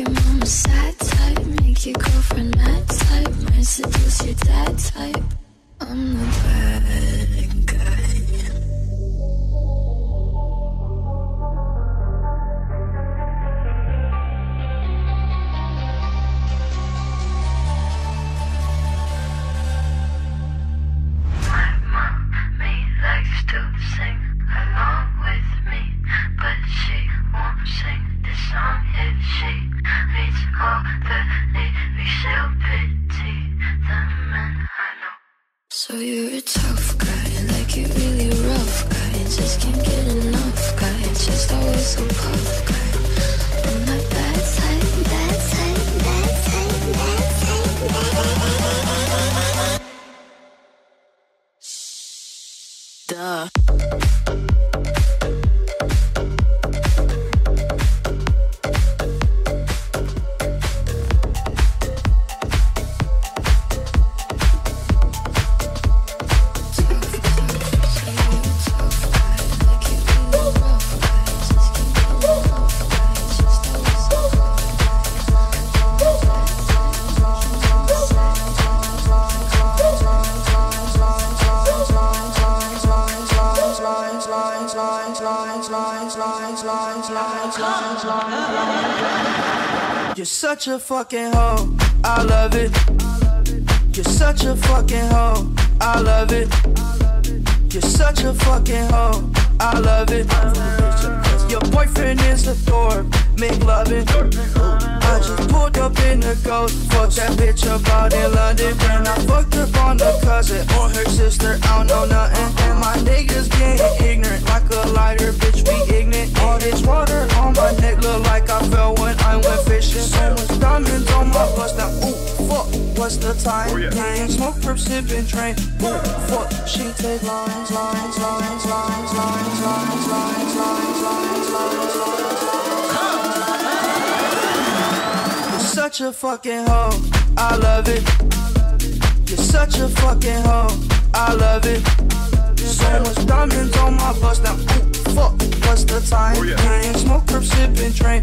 your mama sad type, make your girlfriend mad type, might seduce your dad type. I'm the bad You're such a fucking hoe, I love it. You're such a fucking hoe, I love it. You're such a fucking hoe, I love it. Your boyfriend is a dork, make loving. I just pulled up in the ghost, fuck that bitch up out in London. And I fucked up on the cousin or her sister, I don't know nothing. And my niggas getting ignorant like a lighter, bitch, we ignorant. All this water on my neck look like I fell when I went fishing. So much diamonds on my bust now, ooh, fuck, what's the time? Yeah, smoke, perp, sipping, train, ooh, fuck, she take lines, lines, lines, lines, lines, lines, lines, lines, lines, lines, lines. You're such a fucking hoe, I love it. You're such a fucking hoe, I love it. So much diamonds on my bust now, ooh, fuck, what's the time? Oh, yeah, smoke, perp, sipping, train,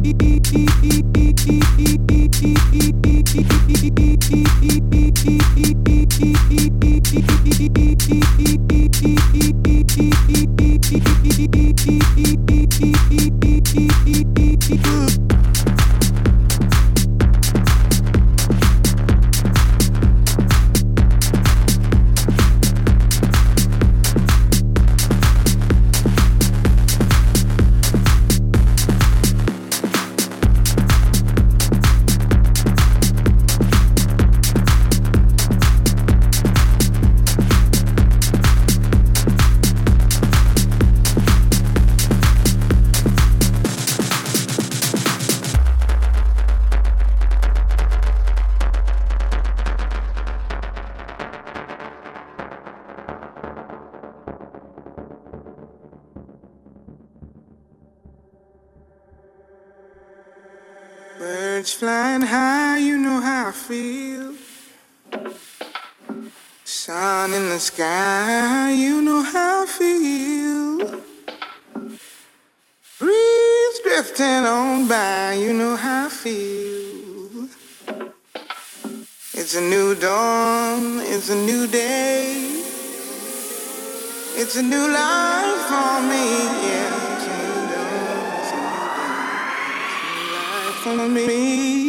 Thank you. me.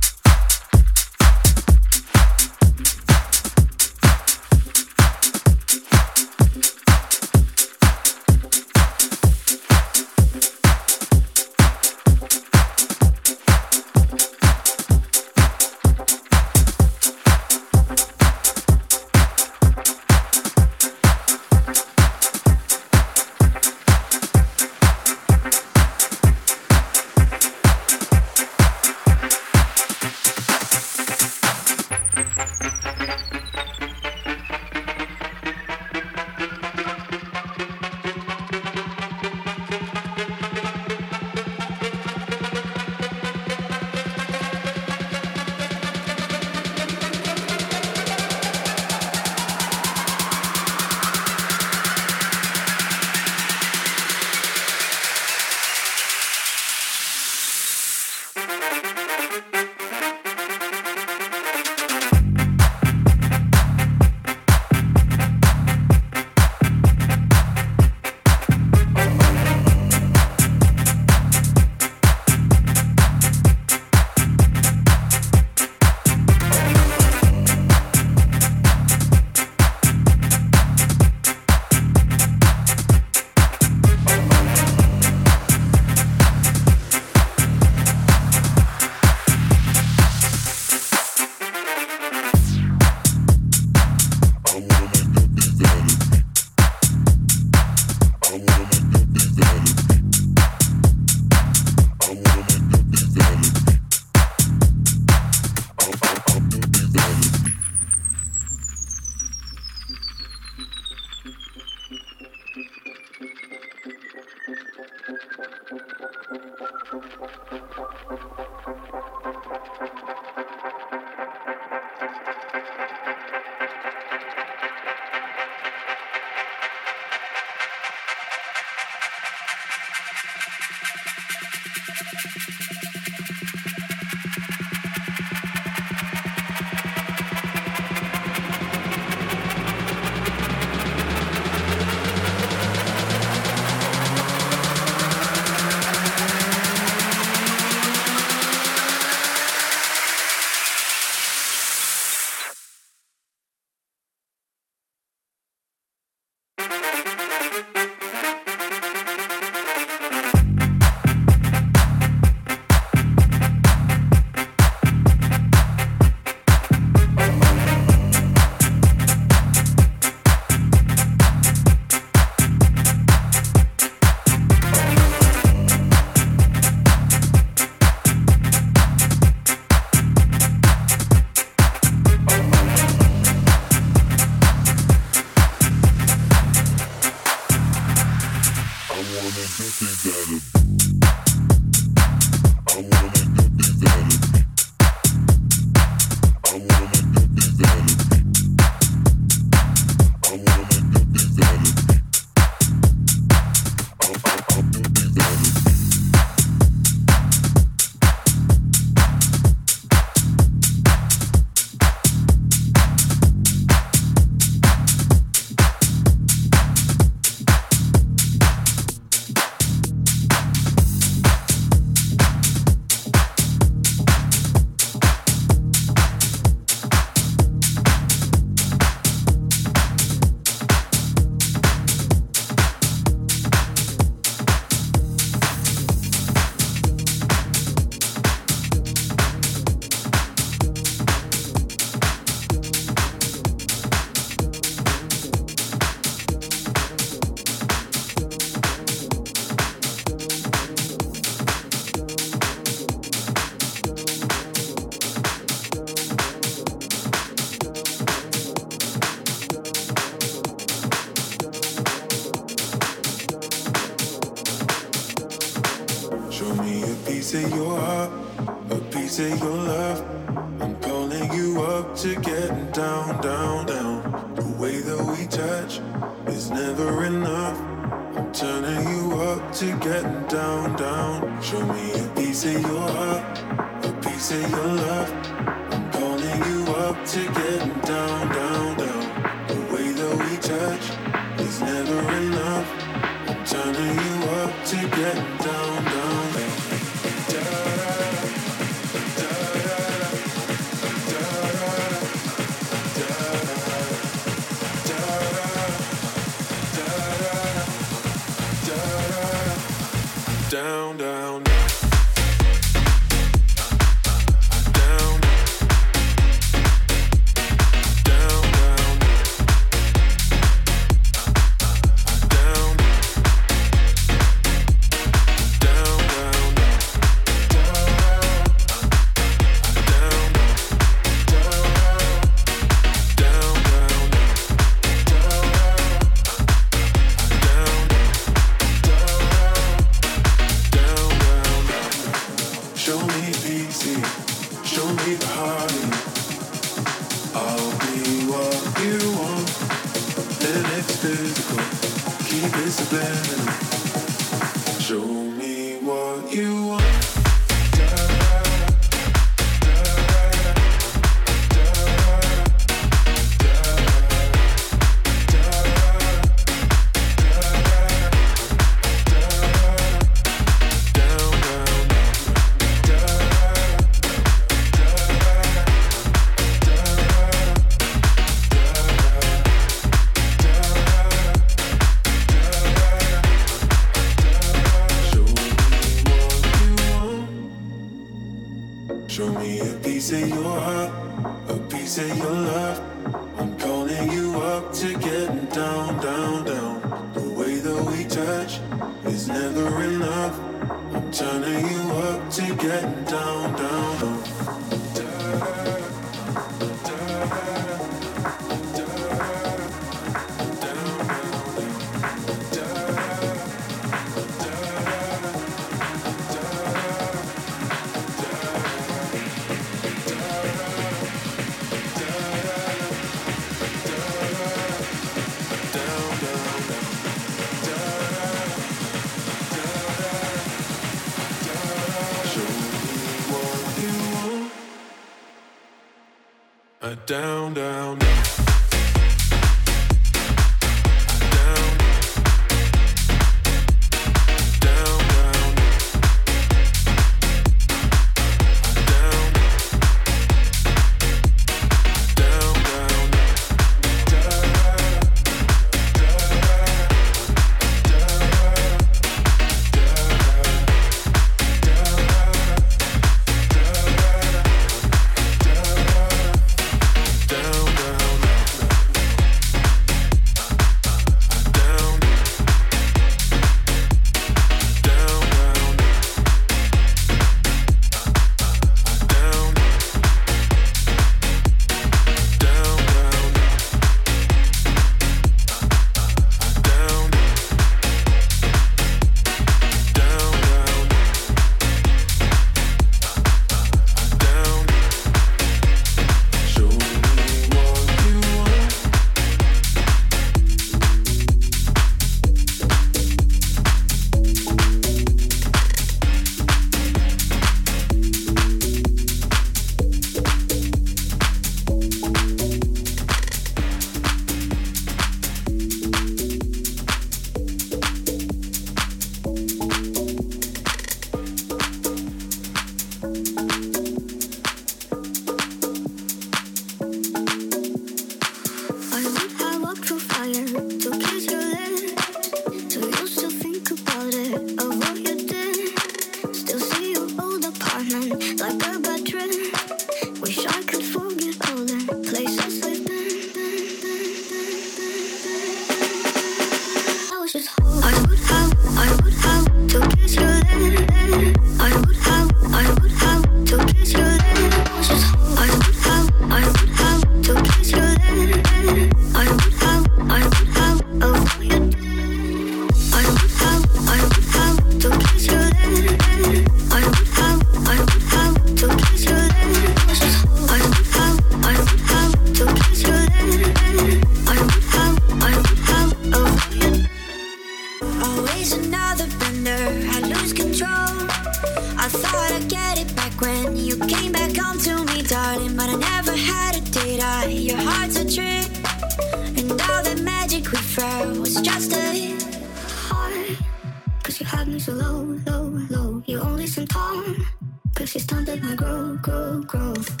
so low, low, low. You only seem tone. Cause you stunted my grow, grow, growth.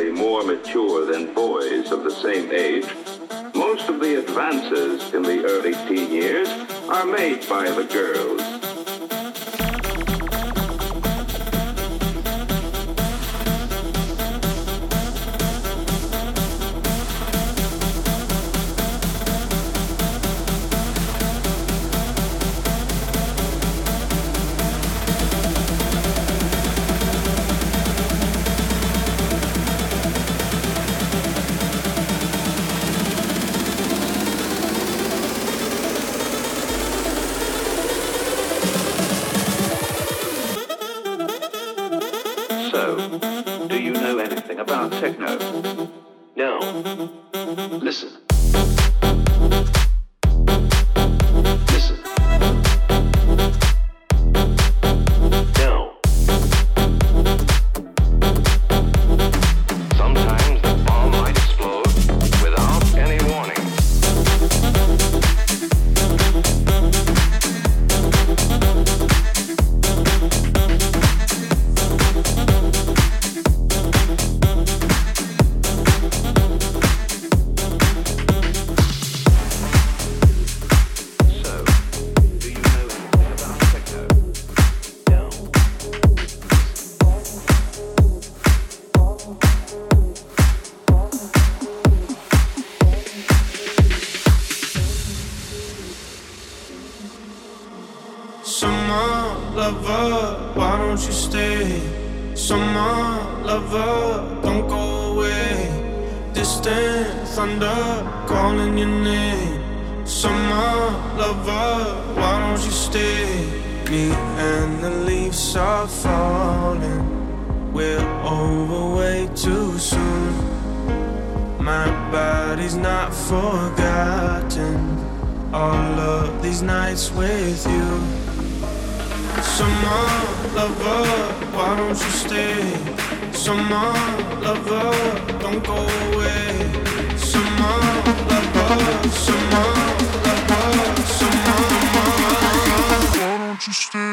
Physically more mature than boys of the same age, most of the advances in the early teen years are made by the girls. Summer lover, don't go away. Distant thunder calling your name. Summer lover, why don't you stay? Me and the leaves are falling. We're over way too soon. My body's not forgotten. All of these nights with you. Summer lover, why don't you stay? Summer lover, don't go away. Summer lover, summer lover, summer lover, why don't you stay?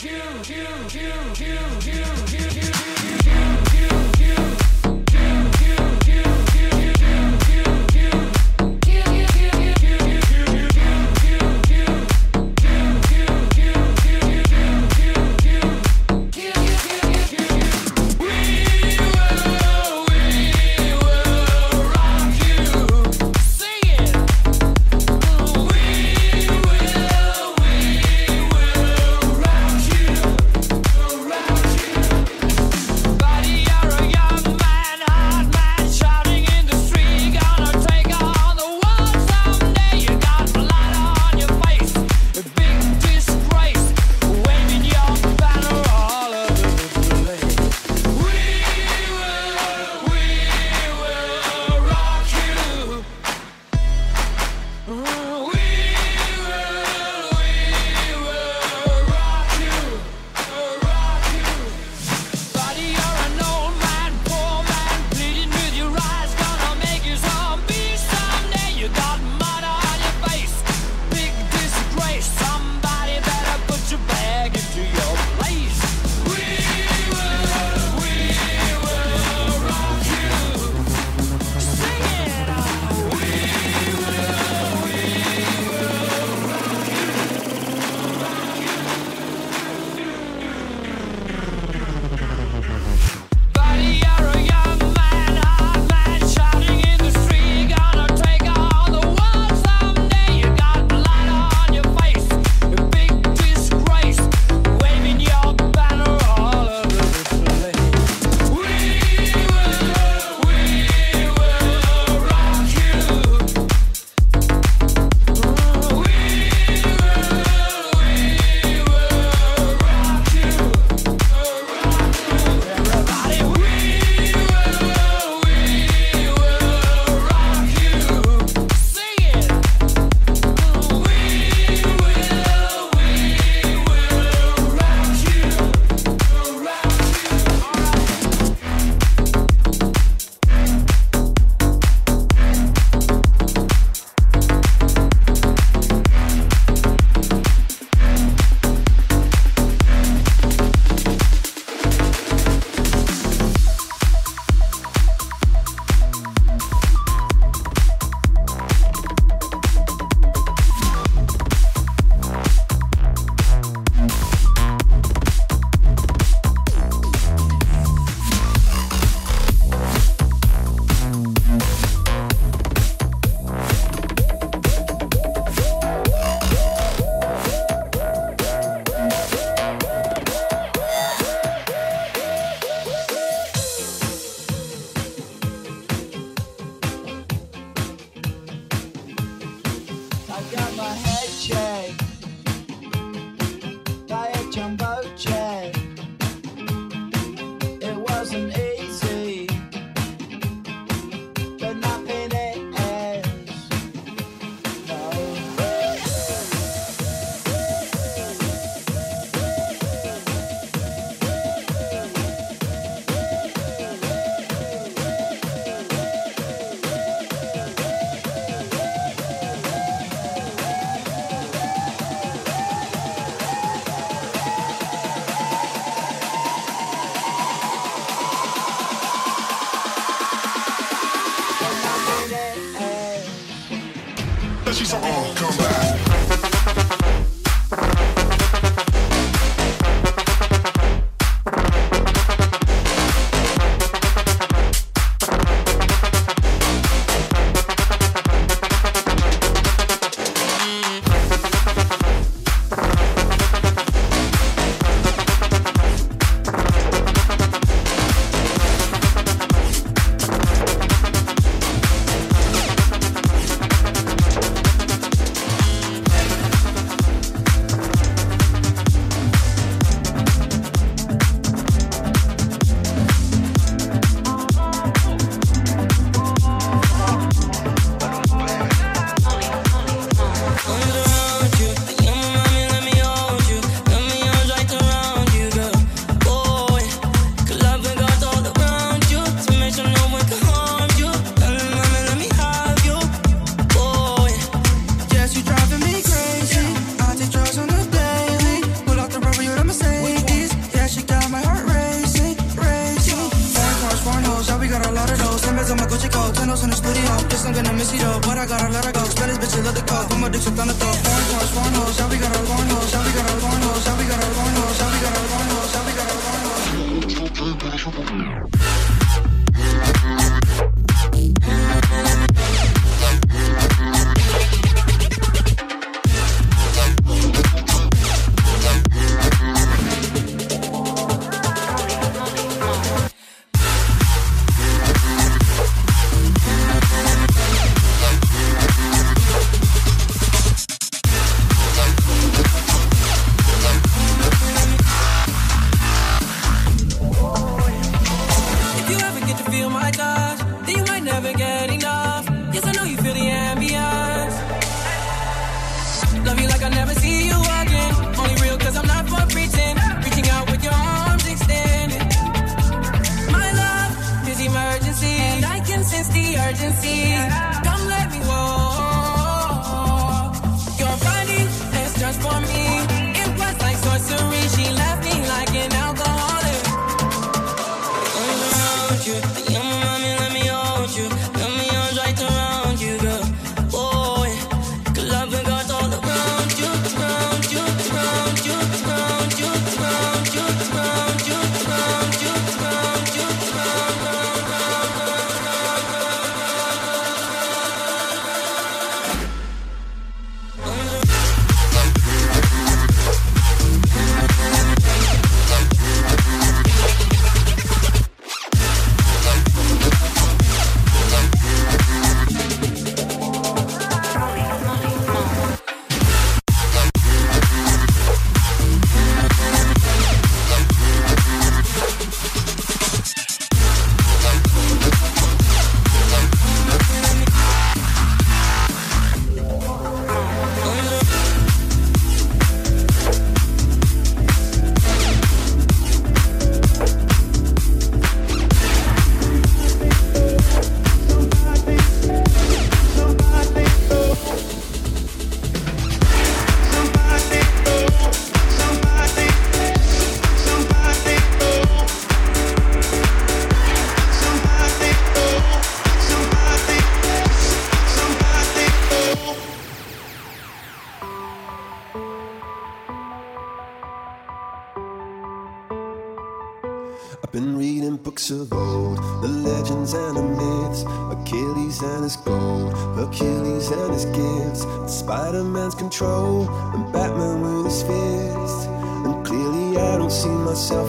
Jew, Jew, Jew, Jew, Jew, Jew, Jew, Jew, Jew.